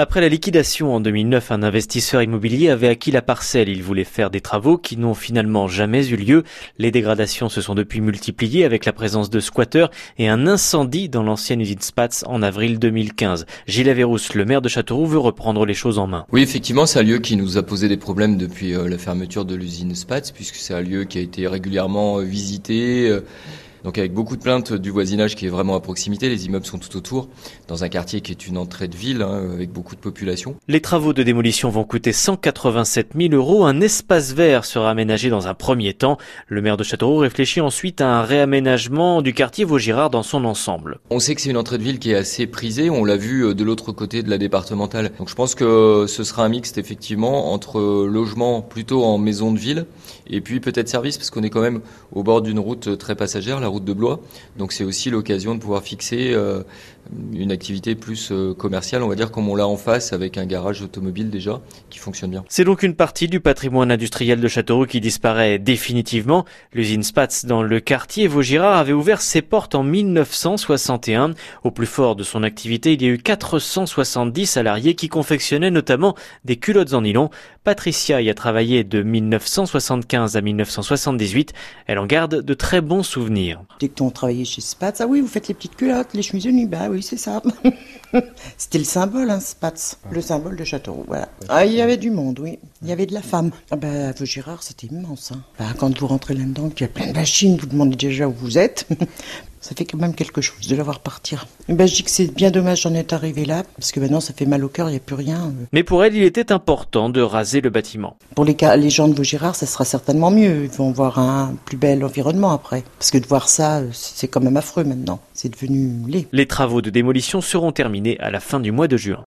Après la liquidation en 2009, un investisseur immobilier avait acquis la parcelle. Il voulait faire des travaux qui n'ont finalement jamais eu lieu. Les dégradations se sont depuis multipliées avec la présence de squatteurs et un incendie dans l'ancienne usine Spatz en avril 2015. Gilles Averrousse, le maire de Châteauroux, veut reprendre les choses en main. Oui, effectivement, c'est un lieu qui nous a posé des problèmes depuis euh, la fermeture de l'usine Spatz, puisque c'est un lieu qui a été régulièrement visité euh, donc avec beaucoup de plaintes du voisinage qui est vraiment à proximité, les immeubles sont tout autour, dans un quartier qui est une entrée de ville hein, avec beaucoup de population. Les travaux de démolition vont coûter 187 000 euros. Un espace vert sera aménagé dans un premier temps. Le maire de Châteauroux réfléchit ensuite à un réaménagement du quartier Vaugirard dans son ensemble. On sait que c'est une entrée de ville qui est assez prisée, on l'a vu euh, de l'autre côté de la départementale. Donc je pense que ce sera un mixte effectivement entre logement plutôt en maison de ville et puis peut-être service parce qu'on est quand même au bord d'une route très passagère, route de Blois. Donc c'est aussi l'occasion de pouvoir fixer euh, une activité plus euh, commerciale, on va dire comme on l'a en face avec un garage automobile déjà qui fonctionne bien. C'est donc une partie du patrimoine industriel de Châteauroux qui disparaît définitivement. L'usine Spatz dans le quartier Vaugirard avait ouvert ses portes en 1961. Au plus fort de son activité, il y a eu 470 salariés qui confectionnaient notamment des culottes en nylon. Patricia y a travaillé de 1975 à 1978. Elle en garde de très bons souvenirs. Dès que on travaillait chez Spatz, ah oui, vous faites les petites culottes, les chemises nuit, bah oui, c'est ça. C'était le symbole, hein, Spatz, le symbole de Châteauroux, voilà. Ah, il y avait du monde, oui. Il y avait de la femme. Ah bah, Vaugirard, c'était immense. Hein. Bah, quand vous rentrez là-dedans, il y a plein de machines, vous demandez déjà où vous êtes. ça fait quand même quelque chose de la voir partir. Ben, je dis que c'est bien dommage d'en être arrivé là, parce que maintenant ça fait mal au cœur, il n'y a plus rien. Mais pour elle, il était important de raser le bâtiment. Pour les, les gens de Vaugirard, ça sera certainement mieux. Ils vont voir un plus bel environnement après. Parce que de voir ça, c'est quand même affreux maintenant. C'est devenu laid. Les travaux de démolition seront terminés à la fin du mois de juin.